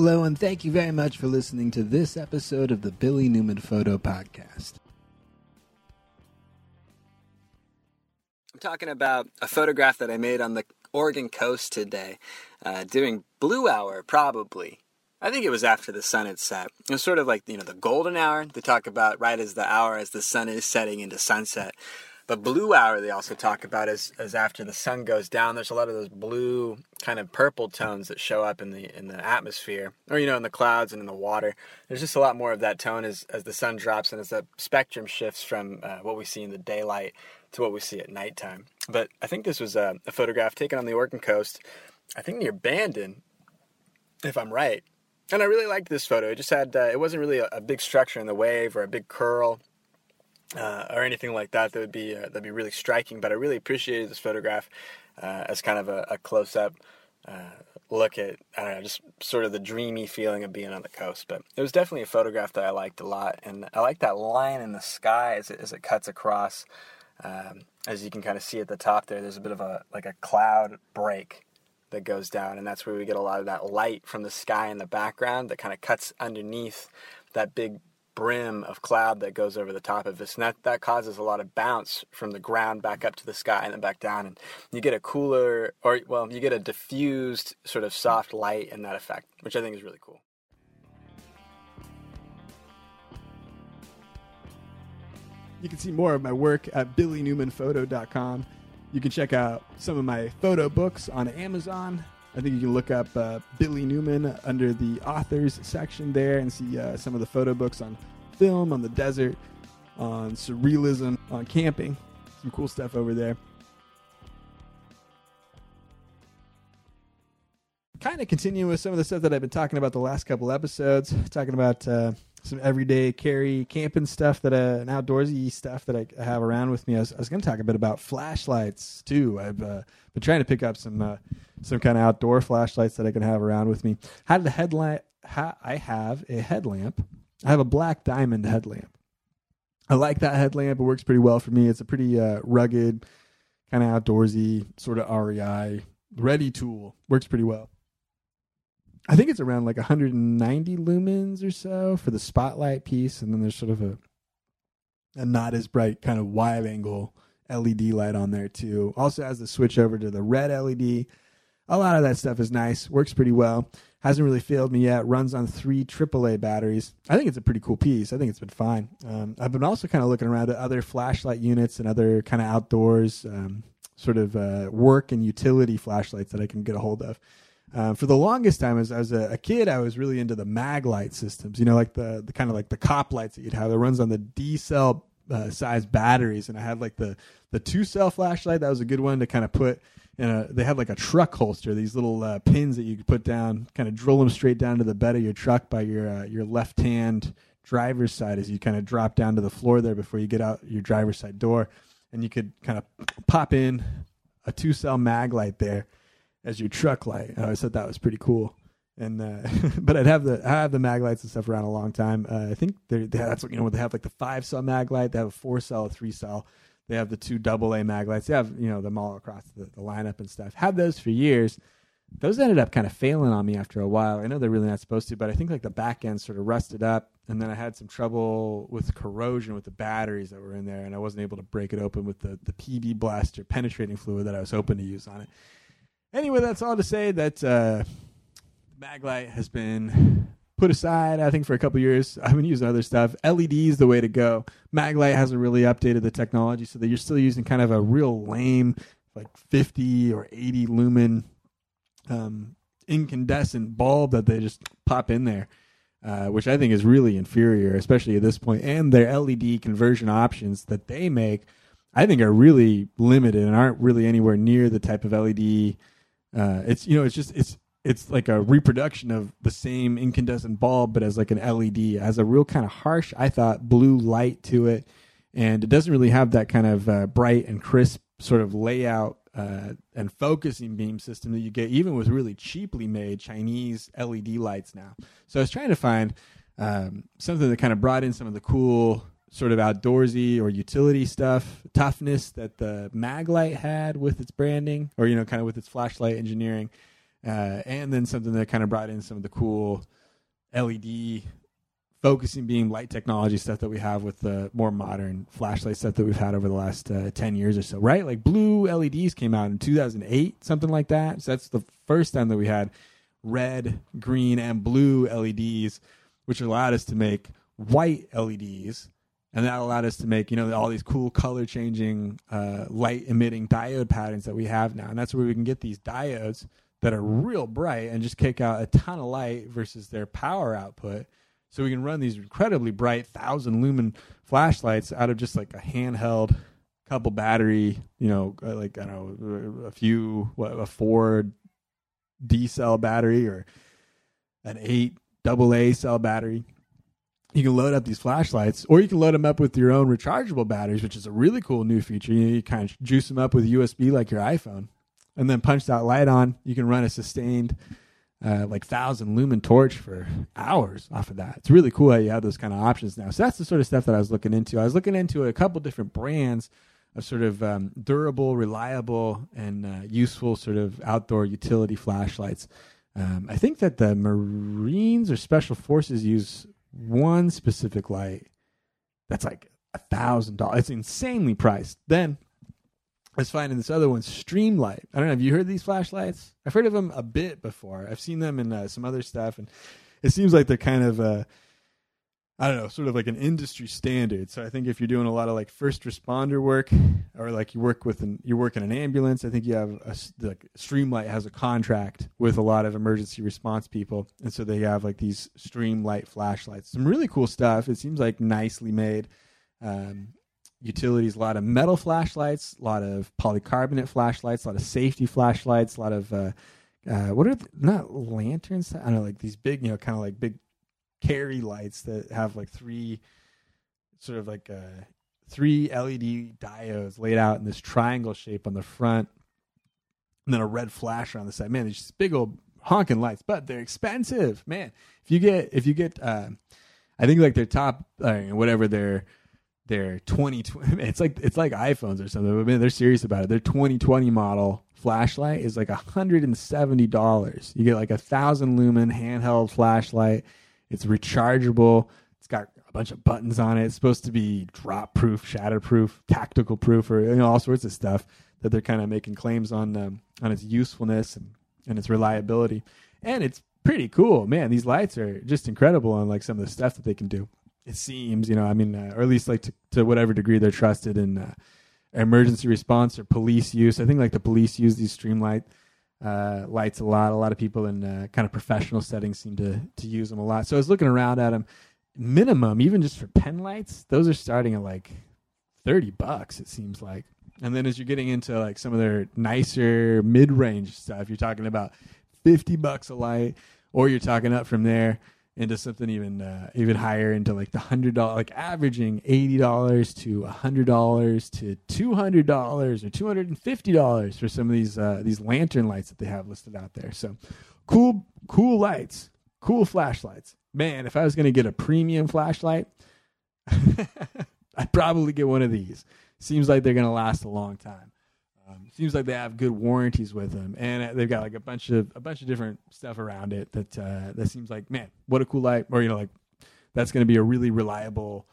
Hello, and thank you very much for listening to this episode of the Billy Newman Photo Podcast. I'm talking about a photograph that I made on the Oregon coast today, uh, doing blue hour, probably. I think it was after the sun had set. It was sort of like, you know, the golden hour. They talk about right as the hour as the sun is setting into sunset. But blue hour, they also talk about is, as after the sun goes down. There's a lot of those blue, kind of purple tones that show up in the in the atmosphere, or you know, in the clouds and in the water. There's just a lot more of that tone as as the sun drops and as the spectrum shifts from uh, what we see in the daylight to what we see at nighttime. But I think this was a, a photograph taken on the Oregon coast. I think near Bandon, if I'm right. And I really liked this photo. It just had, uh, it wasn't really a, a, big structure in the wave or a big curl uh, or anything like that that would be uh, that'd be really striking. But I really appreciated this photograph uh, as kind of a, a close up uh, look at I don't know, just sort of the dreamy feeling of being on the coast. But it was definitely a photograph that I liked a lot, and I like that line in the sky as it, as it cuts across. Um, as you can kind of see at the top there, there's a bit of a like a cloud break that goes down, and that's where we get a lot of that light from the sky in the background that kind of cuts underneath that big brim of cloud that goes over the top of this. And that, that causes a lot of bounce from the ground back up to the sky and then back down. And you get a cooler, or well, you get a diffused sort of soft light in that effect, which I think is really cool. You can see more of my work at billynewmanphoto.com. You can check out some of my photo books on Amazon. I think you can look up uh, Billy Newman under the authors section there and see uh, some of the photo books on film, on the desert, on surrealism, on camping. Some cool stuff over there. Kind of continue with some of the stuff that I've been talking about the last couple episodes, talking about uh, some everyday carry camping stuff that uh, outdoorsy stuff that I have around with me. I was, was going to talk a bit about flashlights too. I've uh, been trying to pick up some uh, some kind of outdoor flashlights that I can have around with me. How the headlight? I have a headlamp. I have a black diamond headlamp. I like that headlamp. It works pretty well for me. It's a pretty uh, rugged, kind of outdoorsy sort of REI ready tool. Works pretty well. I think it's around like 190 lumens or so for the spotlight piece, and then there's sort of a a not as bright kind of wide angle LED light on there too. Also has the switch over to the red LED. A lot of that stuff is nice. Works pretty well. Hasn't really failed me yet. Runs on three AAA batteries. I think it's a pretty cool piece. I think it's been fine. Um, I've been also kind of looking around at other flashlight units and other kind of outdoors um, sort of uh, work and utility flashlights that I can get a hold of. Uh, for the longest time, as, as a, a, kid, I was really into the Maglite systems. You know, like the, the kind of like the cop lights that you'd have that runs on the D cell uh, size batteries, and I had like the the two cell flashlight. That was a good one to kind of put. In a, they had like a truck holster, these little uh, pins that you could put down, kind of drill them straight down to the bed of your truck by your uh, your left hand driver's side as you kind of drop down to the floor there before you get out your driver's side door, and you could kind of pop in a two cell Maglite there as your truck light. I always thought that was pretty cool. And uh, but I'd have the I have the Maglites and stuff around a long time. Uh, I think they that's what you know they have like the five cell Maglite. They have a four cell, a three cell. They have the two double A Maglites. They have you know them all across the, the lineup and stuff. Had those for years. Those ended up kind of failing on me after a while. I know they're really not supposed to, but I think like the back end sort of rusted up, and then I had some trouble with corrosion with the batteries that were in there, and I wasn't able to break it open with the the PB blaster penetrating fluid that I was hoping to use on it. Anyway, that's all to say that uh, Maglite has been put aside, I think, for a couple years. I've been using other stuff. LED is the way to go. Maglite hasn't really updated the technology so that you're still using kind of a real lame, like 50 or 80 lumen um, incandescent bulb that they just pop in there. Uh, which I think is really inferior, especially at this point. And their LED conversion options that they make, I think, are really limited and aren't really anywhere near the type of LED uh, it's you know it's just it's it's like a reproduction of the same incandescent bulb, but as like an LED. It has a real kind of harsh, I thought, blue light to it, and it doesn't really have that kind of uh, bright and crisp sort of layout uh, and focusing beam system that you get even with really cheaply made Chinese LED lights now. So I was trying to find um, something that kind of brought in some of the cool sort of outdoorsy or utility stuff, toughness that the Maglite had with its branding, or you know, kind of with its flashlight engineering. uh, and then something that kind of brought in some of the cool LED focusing beam light technology stuff that we have with the more modern flashlight stuff that we've had over the last uh, 10 years or so, right? Like blue LEDs came out in 2008, something like that. So that's the first time that we had red, green, and blue LEDs, which allowed us to make white LEDs. And that allowed us to make, you know, all these cool color changing, uh, light emitting diode patterns that we have now. And that's where we can get these diodes that are real bright and just kick out a ton of light versus their power output. So we can run these incredibly bright thousand lumen flashlights out of just like a handheld couple battery, you know, uh, like I don't know, a few, what, a four D cell battery or an eight double A cell battery. You can load up these flashlights, or you can load them up with your own rechargeable batteries, which is a really cool new feature. You, know, you kind of juice them up with USB like your iPhone, and then punch that light on. You can run a sustained uh, like thousand lumen torch for hours off of that. It's really cool how you have those kind of options now. So that's the sort of stuff that I was looking into. I was looking into a couple different brands of sort of um, durable, reliable, and uh, useful sort of outdoor utility flashlights. Um, I think that the Marines or Special Forces use one specific light that's like a thousand dollars. It's insanely priced. Then I was finding this other one, Streamlight. I don't know. Have you heard these flashlights? I've heard of them a bit before. I've seen them in uh, some other stuff, and it seems like they're kind of, uh, I don't know, sort of like an industry standard. So I think if you're doing a lot of like first responder work, or like you work with an you work in an ambulance, I think you have a like Streamlight has a contract with a lot of emergency response people, and so they have like these Streamlight flashlights. Some really cool stuff. It seems like nicely made. Um, utilities, a lot of metal flashlights, a lot of polycarbonate flashlights, a lot of safety flashlights, a lot of uh, uh, what are not lanterns? I don't know, like these big, you know, kind of like big carry lights that have like three sort of like uh, three LED diodes laid out in this triangle shape on the front, and then a red flasher on the side. Man, these big old honking lights, but they're expensive. Man, if you get if you get, uh, I think like their top, uh, whatever their their 2020 it's like it's like iPhones or something. But man, they're serious about it. Their 2020 model flashlight is like $170. You get like a thousand lumen handheld flashlight. It's rechargeable. It's got a bunch of buttons on it. It's supposed to be drop proof, shatter proof, tactical proof, or you know all sorts of stuff that they're kind of making claims on um, on its usefulness and, and its reliability. And it's pretty cool, man. These lights are just incredible on like some of the stuff that they can do it seems, you know, I mean, uh, or at least like to, to whatever degree they're trusted in uh, emergency response or police use. I think like the police use these streamlight uh, lights a lot. A lot of people in uh, kind of professional settings seem to to use them a lot. So I was looking around at them. Minimum, even just for pen lights, those are starting at like thirty bucks. It seems like. And then as you're getting into like some of their nicer mid range stuff, you're talking about fifty bucks a light, or you're talking up from there into something even uh, even higher into like the hundred dollar like averaging eighty dollars to hundred dollars to two hundred dollars or two hundred and fifty dollars for some of these uh, these lantern lights that they have listed out there. So cool cool lights, cool flashlights. Man, if I was gonna get a premium flashlight, I'd probably get one of these. Seems like they're gonna last a long time. Um, seems like they have good warranties with them, and they've got like a bunch of a bunch of different stuff around it that uh, that seems like man, what a cool light, or you know, like that's going to be a really reliable,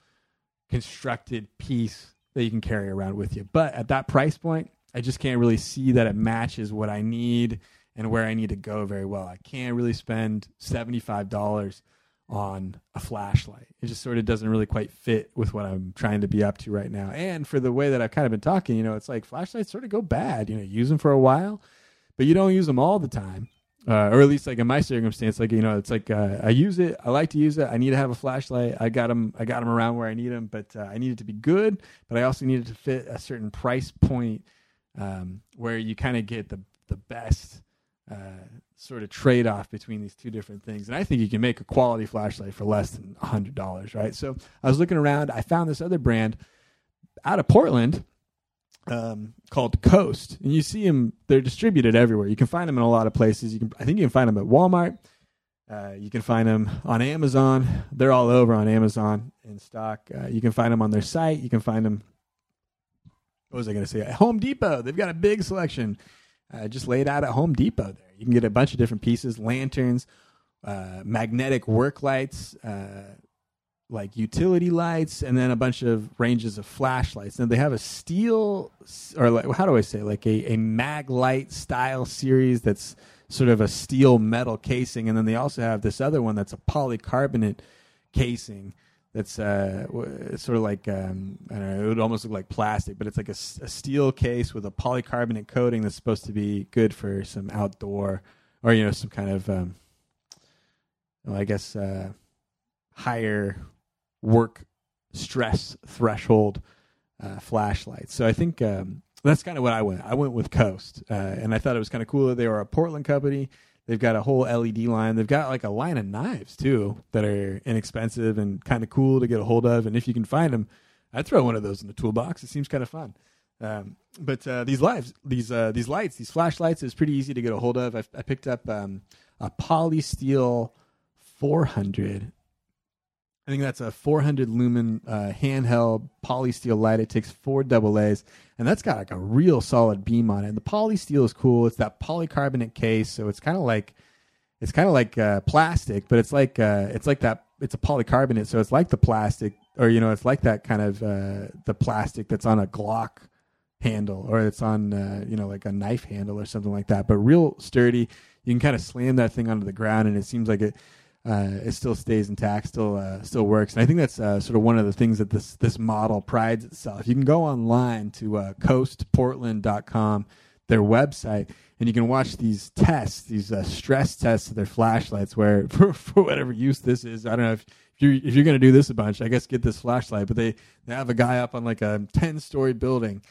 constructed piece that you can carry around with you. But at that price point, I just can't really see that it matches what I need and where I need to go very well. I can't really spend seventy five dollars on a flashlight. It just sort of doesn't really quite fit with what I'm trying to be up to right now. And for the way that I've kind of been talking, you know, it's like flashlights sort of go bad. You know, use them for a while, but you don't use them all the time. Uh, or at least like in my circumstance, like you know, it's like uh, I use it. I like to use it. I need to have a flashlight. I got them. I got them around where I need them, but uh, I need it to be good. But I also need it to fit a certain price point um, where you kind of get the the best uh, sort of trade off between these two different things. And I think you can make a quality flashlight for less than $100, right? So I was looking around. I found this other brand out of Portland um, called Coast. And you see them, they're distributed everywhere. You can find them in a lot of places. You can, I think you can find them at Walmart. Uh, you can find them on Amazon. They're all over on Amazon in stock. Uh, you can find them on their site. You can find them. What was I going to say? At Home Depot. They've got a big selection uh, just laid out at Home Depot there. You can get a bunch of different pieces, lanterns, uh, magnetic work lights, uh, like utility lights, and then a bunch of ranges of flashlights. And they have a steel, or like, how do I say, like a, a Maglite style series that's sort of a steel metal casing, and then they also have this other one that's a polycarbonate casing that's uh, sort of like um, I don't know, it would almost look like plastic, but it's like a, a, steel case with a polycarbonate coating that's supposed to be good for some outdoor or you know some kind of um, well, I guess uh, higher work stress threshold uh, flashlights. So I think um, that's kind of what I went. I went with Coast, uh, and I thought it was kind of cool that they were a Portland company They've got a whole LED line. They've got like a line of knives too that are inexpensive and kind of cool to get a hold of. And if you can find them, I'd throw one of those in the toolbox. It seems kind of fun. Um, but uh, these lights, these uh, these lights, these flashlights, is pretty easy to get a hold of. I've, i picked up um, a Polysteel 400 I think that's a 400 lumen uh, handheld polysteel light. It takes four double A's, and that's got like a real solid beam on it. And the polysteel is cool. It's that polycarbonate case, so it's kind of like it's kind of like uh, plastic, but it's like uh, it's like that. It's a polycarbonate, so it's like the plastic, or you know, it's like that kind of uh, the plastic that's on a Glock handle, or it's on uh, you know like a knife handle or something like that. But real sturdy. You can kind of slam that thing onto the ground, and it seems like it uh, it still stays intact, still uh, still works. And I think that's uh, sort of one of the things that this this model prides itself. You can go online to uh, coastportland.com, their website, and you can watch these tests, these uh, stress tests of their flashlights. Where for, for whatever use this is, I don't know if you're if you're going to do this a bunch, I guess get this flashlight. But they they have a guy up on like a ten story building.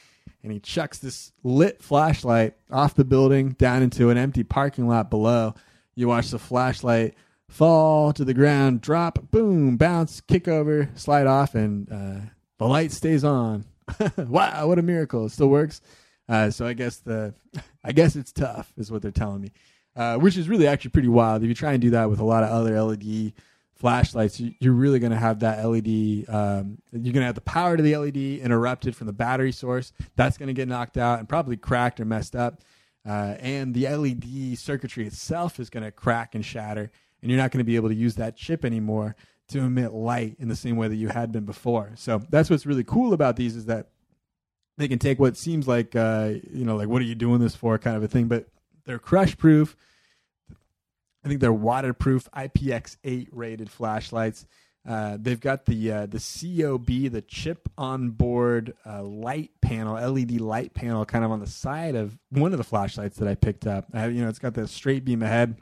And he chucks this lit flashlight off the building down into an empty parking lot below. You watch the flashlight fall to the ground, drop, boom, bounce, kick over, slide off, and uh, the light stays on. wow, what a miracle! It still works. Uh, so I guess the, I guess it's tough, is what they're telling me, uh, which is really actually pretty wild. If you try and do that with a lot of other LED flashlights, you're really going to have that LED. Um, you're going to have the power to the LED interrupted from the battery source. That's going to get knocked out and probably cracked or messed up. Uh, and the LED circuitry itself is going to crack and shatter and you're not going to be able to use that chip anymore to emit light in the same way that you had been before. So that's what's really cool about these is that they can take what seems like uh, you know like what are you doing this for kind of a thing, but they're crush proof. I think they're waterproof IPX8 rated flashlights. Uh, they've got the uh, the COB, the chip on board uh, light panel, LED light panel, kind of on the side of one of the flashlights that I picked up. you know, it's got the straight beam ahead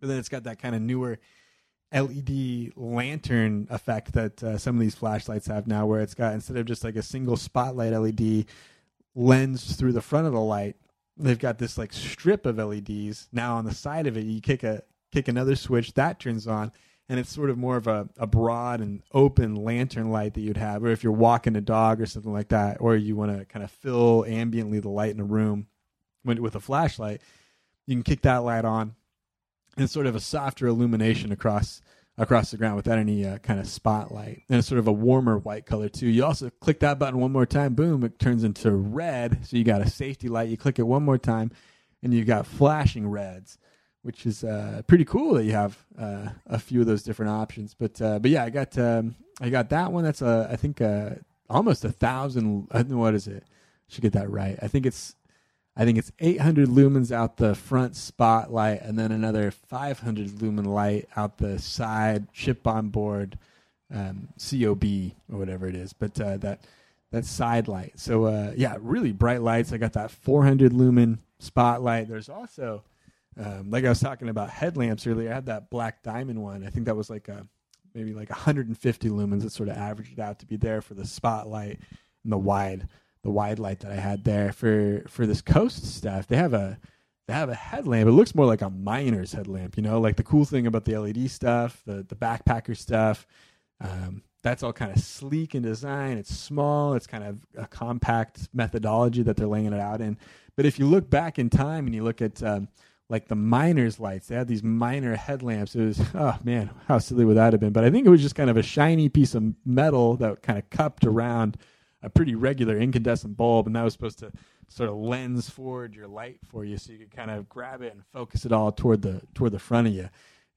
but then it's got that kind of newer LED lantern effect that uh, some of these flashlights have now, where it's got instead of just like a single spotlight LED lens through the front of the light, they've got this like strip of LEDs. Now on the side of it, you kick a kick another switch that turns on, and it's sort of more of a, a broad and open lantern light that you'd have, or if you're walking a dog or something like that, or you want to kind of fill ambiently the light in a room with a flashlight, you can kick that light on and sort of a softer illumination across across the ground without any uh, kind of spotlight. And it's sort of a warmer white color too. You also click that button one more time boom it turns into red. So you got a safety light. You click it one more time and you got flashing reds which is uh, pretty cool that you have uh, a few of those different options. But uh, but yeah i got um, i got that one. That's a i think uh, almost a thousand what is it? Should get that right. I think it's I think it's 800 lumens out the front spotlight, and then another 500 lumen light out the side chip on board um, COB or whatever it is. But uh, that that side light. So uh, yeah, really bright lights. I got that 400 lumen spotlight. There's also um, like I was talking about headlamps earlier. I had that black diamond one. I think that was like a maybe like 150 lumens. It sort of averaged out to be there for the spotlight and the wide the wide light that I had there for for this coast stuff. They have a they have a headlamp. It looks more like a miner's headlamp, you know. Like the cool thing about the LED stuff, the the backpacker stuff, um, that's all kind of sleek in design. It's small. It's kind of a compact methodology that they're laying it out in. But if you look back in time and you look at um, like the miners' lights, they had these miner headlamps. It was oh man, how silly would that have been? But I think it was just kind of a shiny piece of metal that kind of cupped around a pretty regular incandescent bulb, and that was supposed to sort of lens forward your light for you, so you could kind of grab it and focus it all toward the toward the front of you.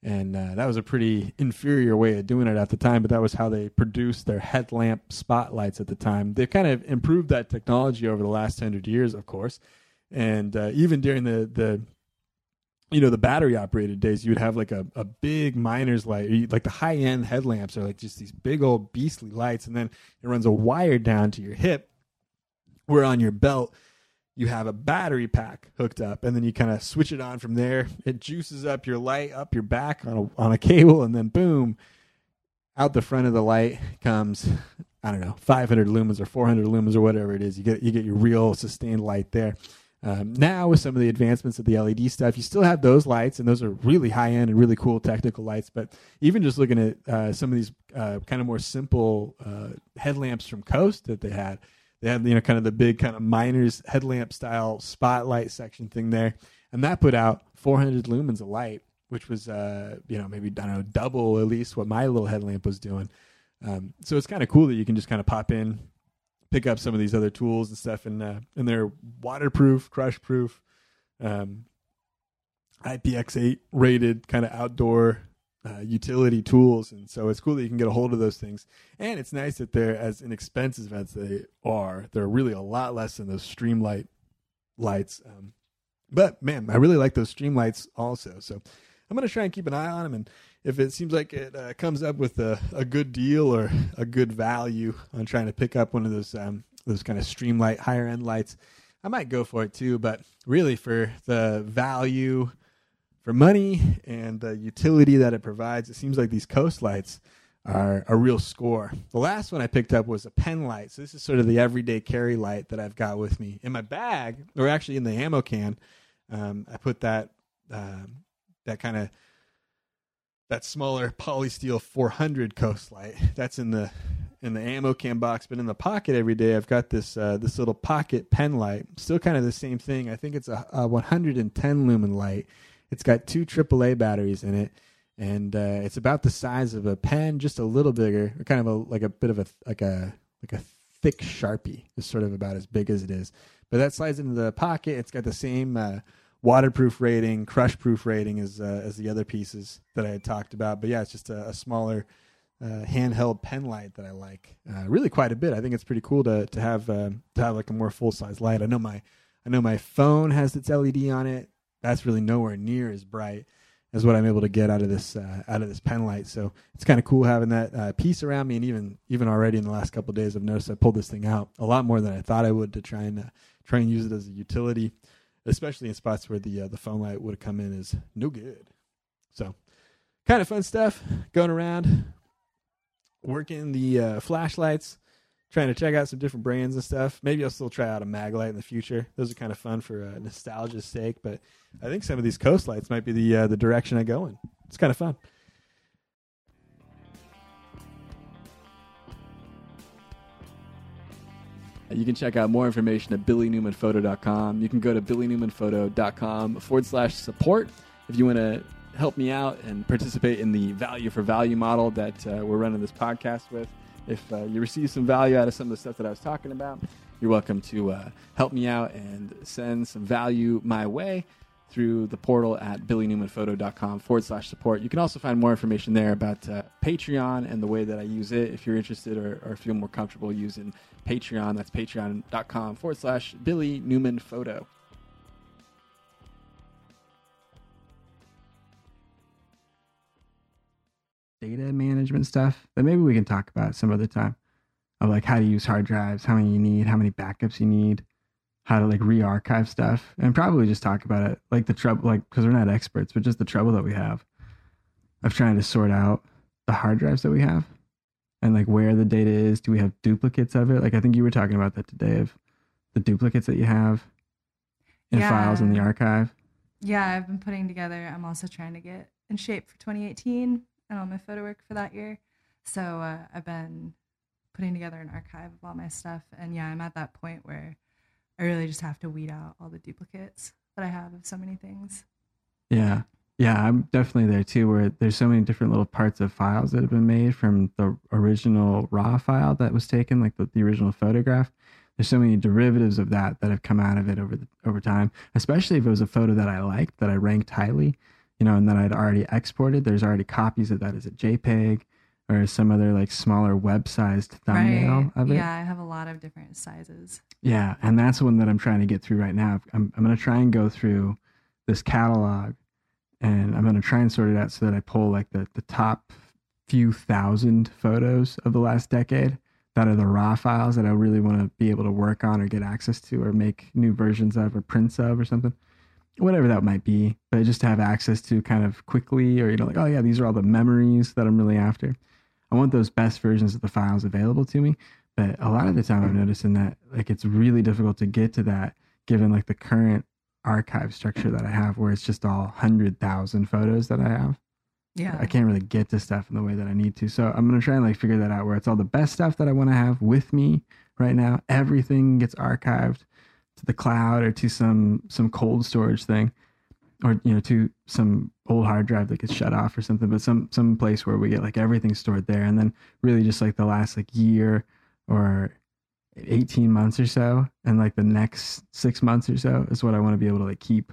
And uh, that was a pretty inferior way of doing it at the time, but that was how they produced their headlamp spotlights at the time. They've kind of improved that technology over the last hundred years, of course, and uh, even during the the you know the battery operated days you would have like a, a big miner's light like the high end headlamps are like just these big old beastly lights and then it runs a wire down to your hip where on your belt you have a battery pack hooked up and then you kind of switch it on from there. It juices up your light up your back on a, on a cable and then boom out the front of the light comes i don't know 500 lumens or 400 lumens or whatever it is. You get you get your real sustained light there um, now with some of the advancements of the led stuff you still have those lights and those are really high end and really cool technical lights but even just looking at uh, some of these uh, kind of more simple uh, headlamps from coast that they had they had you know kind of the big kind of miners headlamp style spotlight section thing there, and that put out 400 lumens of light, which was uh, you know maybe I don't know double at least what my little headlamp was doing. Um, so it's kind of cool that you can just kind of pop in, pick up some of these other tools and stuff, and uh, and they're waterproof, crush proof, um, IPX8 rated kind of outdoor uh, utility tools, and so it's cool that you can get a hold of those things. And it's nice that they're as inexpensive as they are. They're really a lot less than those Streamlight lights. Um, but man, I really like those Streamlights also. So I'm gonna try and keep an eye on them, and if it seems like it uh, comes up with a, a good deal or a good value on trying to pick up one of those um, those kind of Streamlight higher end lights, I might go for it too. But really, for the value for money and the utility that it provides, it seems like these coast lights are a real score. The last one I picked up was a pen light. So this is sort of the everyday carry light that I've got with me in my bag, or actually in the ammo can. Um, I put that um, that kind of that smaller polysteel 400 coast light. That's in the in the ammo can box, but in the pocket every day I've got this uh, this little pocket pen light. Still kind of the same thing. I think it's a, a 110 lumen light it's got two AAA batteries in it, and uh, it's about the size of a pen, just a little bigger, kind of a like a bit of a like a like a thick sharpie. Is sort of about as big as it is, but that slides into the pocket. It's got the same uh, waterproof rating, crush proof rating as uh, as the other pieces that I had talked about. But yeah, it's just a, a smaller. Uh, handheld pen light that I like uh, really quite a bit. I think it's pretty cool to to have uh, to have like a more full size light. I know my I know my phone has its LED on it that's really nowhere near as bright as what I'm able to get out of this uh, out of this pen light. So it's kind of cool having that uh, piece around me, and even even already in the last couple days, I've noticed I pulled this thing out a lot more than I thought I would to try and try and use it as a utility, especially in spots where the uh, the phone light would have come in as no good. So kind of fun stuff going around, working the uh, flashlights trying to check out some different brands and stuff. Maybe I'll still try out a Maglite in the future. Those are kind of fun for uh, nostalgia's sake. But I think some of these coast lights might be the uh, the direction I go in. It's kind of fun. You can check out more information at billynewmanphoto.com. You can go to billynewmanphoto.com forward slash support if you want to help me out and participate in the value for value model that uh, we're running this podcast with. If uh, you receive some value out of some of the stuff that I was talking about, you're welcome to uh, help me out and send some value my way through the portal at billynewmanphoto.com forward slash support. You can also find more information there about uh, Patreon and the way that I use it if you're interested or, or feel more comfortable using Patreon. That's patreon.com forward slash Billy Newman Photo. data management stuff that maybe we can talk about some other time of like how to use hard drives, how many you need, how many backups you need, how to like re-archive stuff, and probably just talk about it like the trouble, like because we're not experts, but just the trouble that we have of trying to sort out the hard drives that we have and like where the data is. Do we have duplicates of it? Like I think you were talking about that today of the duplicates that you have in Yeah. files in the archive. Yeah, I've been putting together. I'm also trying to get in shape for 2018 and all my photo work for that year. So uh, I've been putting together an archive of all my stuff. And yeah, I'm at that point where I really just have to weed out all the duplicates that I have of so many things. Yeah. Yeah, I'm definitely there too, where there's so many different little parts of files that have been made from the original raw file that was taken, like the, the original photograph. there's so many derivatives of that that have come out of it over the, over time. Especially if it was a photo that I liked, that I ranked highly, you know, and that I'd already exported. There's already copies of that as a JPEG or some other like smaller web-sized thumbnail right. of it. Yeah, I have a lot of different sizes. Yeah, and that's the one that I'm trying to get through right now. I'm I'm gonna try and go through this catalog, and I'm gonna try and sort it out so that I pull like the the top few thousand photos of the last decade that are the raw files that I really want to be able to work on or get access to or make new versions of or prints of or something. Whatever that might be, but just to have access to kind of quickly, or you know, like, oh yeah, these are all the memories that I'm really after. I want those best versions of the files available to me. But a lot of the time, I'm mm-hmm. noticing that like it's really difficult to get to that given like the current archive structure that I have, where it's just all hundred thousand photos that I have. Yeah. I can't really get to stuff in the way that I need to. So I'm gonna try and like figure that out where it's all the best stuff that I want to have with me right now. Everything gets archived to the cloud or to some some cold storage thing. Or, you know, to some old hard drive that gets shut off or something, but some some place where we get like everything stored there. And then really just like the last like year or 18 months or so and like the next six months or so is what I want to be able to like keep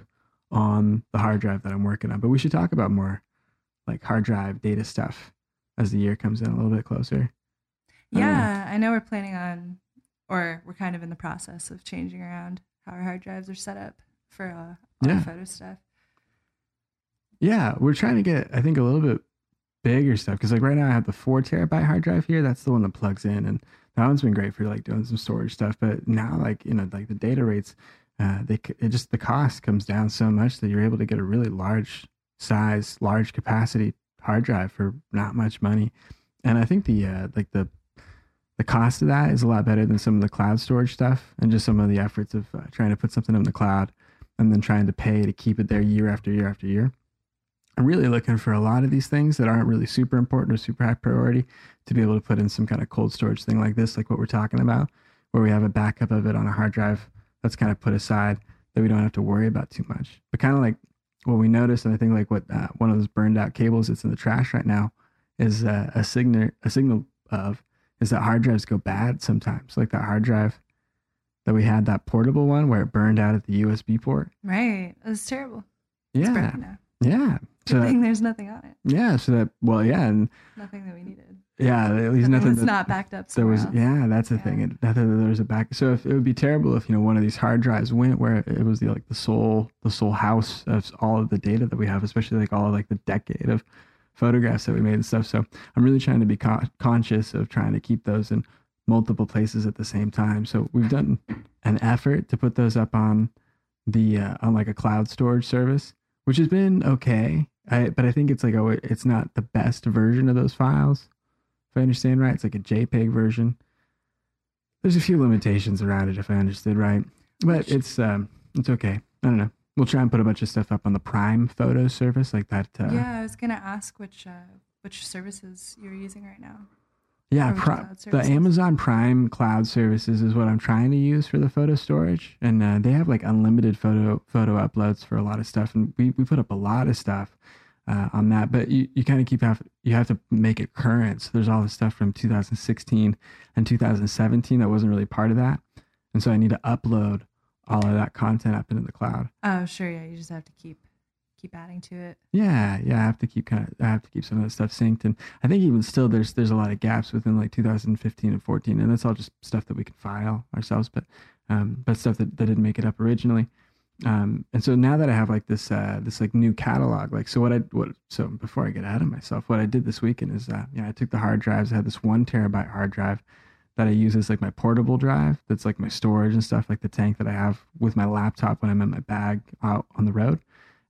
on the hard drive that I'm working on. But we should talk about more like hard drive data stuff as the year comes in a little bit closer. I don't know. Yeah, I know we're planning on, or we're kind of in the process of changing around how our hard drives are set up for uh, all Yeah. the photo stuff. Yeah, we're trying to get I think a little bit bigger stuff because like right now I have the four terabyte hard drive here. That's the one that plugs in, and that one's been great for like doing some storage stuff. But now like you know like the data rates, uh, they it just the cost comes down so much that you're able to get a really large size, large capacity hard drive for not much money. And I think the uh, like the the cost of that is a lot better than some of the cloud storage stuff and just some of the efforts of uh, trying to put something in the cloud and then trying to pay to keep it there year after year after year. I'm really looking for a lot of these things that aren't really super important or super high priority to be able to put in some kind of cold storage thing like this, like what we're talking about, where we have a backup of it on a hard drive that's kind of put aside that we don't have to worry about too much. But kind of like what we noticed, and I think like what uh, one of those burned out cables that's in the trash right now is uh, a signal a signal of is that hard drives go bad sometimes. Like that hard drive that we had that portable one where it burned out at the USB port. Right. It was terrible. Yeah. Yeah. So thing there's nothing on it. yeah, so that well, yeah, and Nothing that we needed. yeah, at least nothing that's that, not backed up there was else. yeah that's the Yeah. thing it, nothing that there was a back so if it would be terrible if you know one of these hard drives went where it was the like the sole the sole house of all of the data that we have especially like all of like the decade of photographs that we made and stuff so i'm really trying to be con- conscious of trying to keep those in multiple places at the same time so we've done an effort to put those up on the uh, on like a cloud storage service which has been okay I, but i think it's like oh it's not the best version of those files if I understand right. It's like a JPEG version. There's a few limitations around it, if I understood right, but it's um, it's okay. I don't know. We'll try and put a bunch of stuff up on the Prime photo service, like that. Uh, yeah, I was gonna ask which uh, which services you're using right now. Yeah. Pri- the. Amazon Prime cloud services is what I'm trying to use for the photo storage, and uh, they have like unlimited photo photo uploads for a lot of stuff, and we we put up a lot of stuff. Uh, on that, but you, you kind of keep have you have to make it current. So there's all this stuff from 2016 and 2017 that wasn't really part of that, and so I need to upload all of that content up into the cloud. Oh, sure. Yeah, you just have to keep keep adding to it. Yeah, yeah, I have to keep kind of I have to keep some of that stuff synced, and I think even still there's there's a lot of gaps within like 2015 and 14, and that's all just stuff that we can file ourselves, but um, but stuff that, that didn't make it up originally. Um, and so now that I have like this uh, this like new catalog, like so what I what so before I get ahead of myself, what I did this weekend is uh, yeah I took the hard drives. I had this one terabyte hard drive that I use as like my portable drive. That's like my storage and stuff, like the tank that I have with my laptop when I'm in my bag out on the road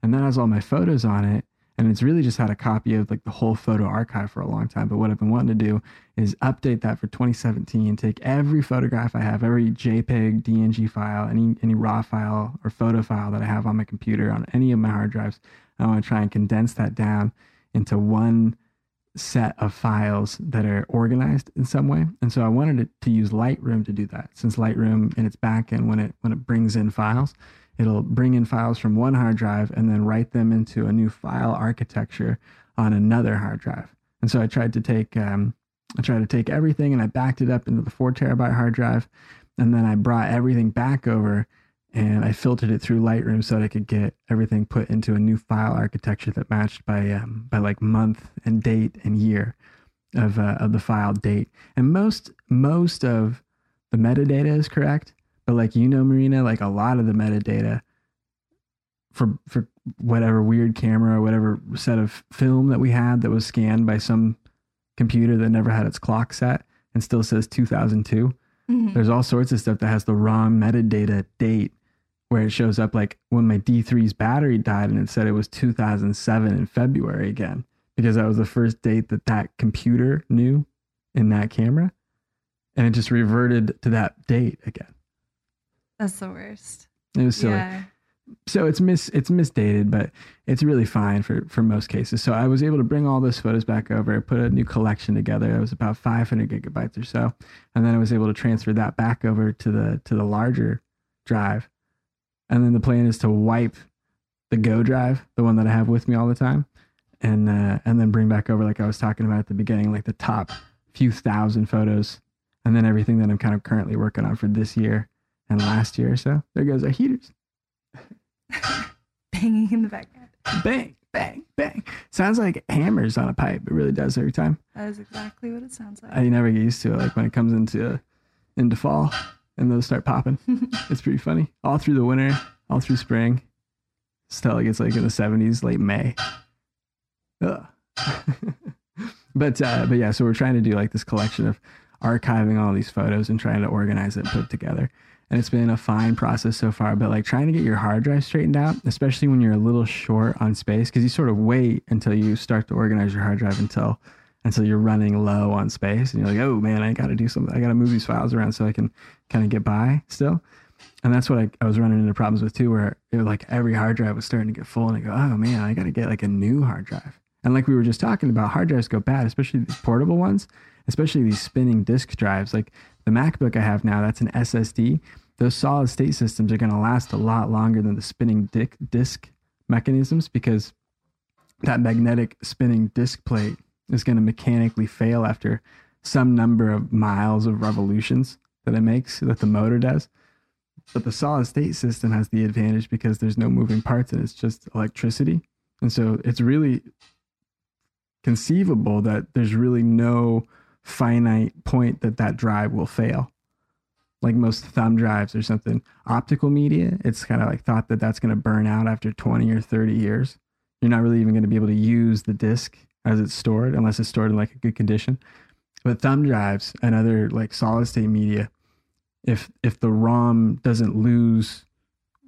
and that has all my photos on it and it's really just had a copy of like the whole photo archive for a long time. But what i've been wanting to do is update that for 2017 take every photograph i have every jpeg dng file any any raw file or photo file that i have on my computer on any of my hard drives i want to try and condense that down into one set of files that are organized in some way. And so i wanted it to use lightroom to do that since lightroom in its backend when it when it brings in files it'll bring in files from one hard drive and then write them into a new file architecture on another hard drive. And so I tried to take um, I tried to take everything and I backed it up into the four terabyte hard drive, and then I brought everything back over and I filtered it through Lightroom so that I could get everything put into a new file architecture that matched by um, by like month and date and year of uh, of the file date. And most most of the metadata is correct, but like you know, Marina, like a lot of the metadata for for whatever weird camera or whatever set of film that we had that was scanned by some computer that never had its clock set and still says 2002. Mm-hmm. There's all sorts of stuff that has the wrong metadata date where it shows up like when my D3's battery died and it said it was 2007 in February again because that was the first date that that computer knew in that camera and it just reverted to that date again. That's the worst. It was silly. Yeah so it's mis it's misdated, but it's really fine for for most cases. So I was able to bring all those photos back over, put a new collection together. It was about 500 gigabytes or so, and then I was able to transfer that back over to the to the larger drive. And then the plan is to wipe the Go drive, the one that I have with me all the time, and uh, and then bring back over like I was talking about at the beginning, like the top few thousand photos, and then everything that I'm kind of currently working on for this year and last year. Or so there goes our heaters. Banging in the background. Bang, bang, bang. Sounds like hammers on a pipe. It really does every time. That is exactly what it sounds like. I never get used to it. Like when it comes into into fall and those start popping. it's pretty funny. All through the winter, all through spring. Still like it's like in the seventies, late May. Ugh. but uh, but yeah, so we're trying to do like this collection of archiving all these photos and trying to organize it and put it together and it's been a fine process so far. But like trying to get your hard drive straightened out, especially when you're a little short on space, because you sort of wait until you start to organize your hard drive until until you're running low on space, and you're like, oh man, I got to do something. I got to move these files around so I can kind of get by still. And that's what I, I was running into problems with too, where it like every hard drive was starting to get full, and I go, oh man, I got to get like a new hard drive. And like we were just talking about, hard drives go bad, especially these portable ones, especially these spinning disk drives. Like the MacBook I have now, that's an SSD. Those solid state systems are going to last a lot longer than the spinning disk mechanisms because that magnetic spinning disk plate is going to mechanically fail after some number of miles of revolutions that it makes, that the motor does. But the solid state system has the advantage because there's no moving parts and it's just electricity. And so it's really conceivable that there's really no finite point that that drive will fail like most thumb drives or something optical media it's kind of like thought that that's going to burn out after 20 or 30 years you're not really even going to be able to use the disk as it's stored unless it's stored in like a good condition but thumb drives and other like solid state media if if the rom doesn't lose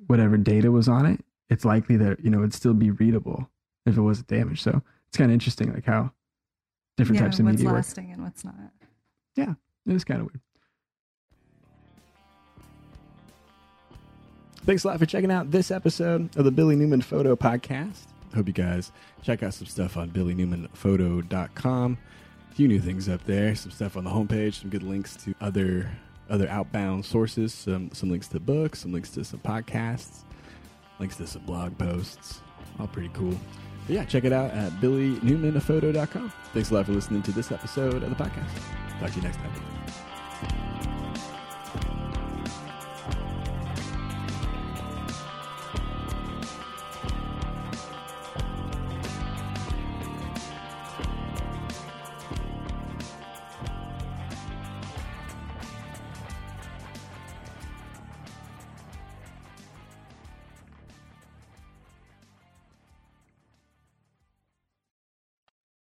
whatever data was on it it's likely that you know it'd still be readable if it wasn't damaged so it's kind of interesting like how different yeah, types of what's media lasting work. and what's not. Yeah, it is kind of weird. Thanks a lot for checking out this episode of the Billy Newman Photo Podcast. Hope you guys check out some stuff on billynewmanphoto.com. A few new things up there, some stuff on the homepage, some good links to other other outbound sources, some some links to books, some links to some podcasts, links to some blog posts. All pretty cool. But yeah, check it out at billynewmanphoto.com. Thanks a lot for listening to this episode of the podcast. Talk to you next time.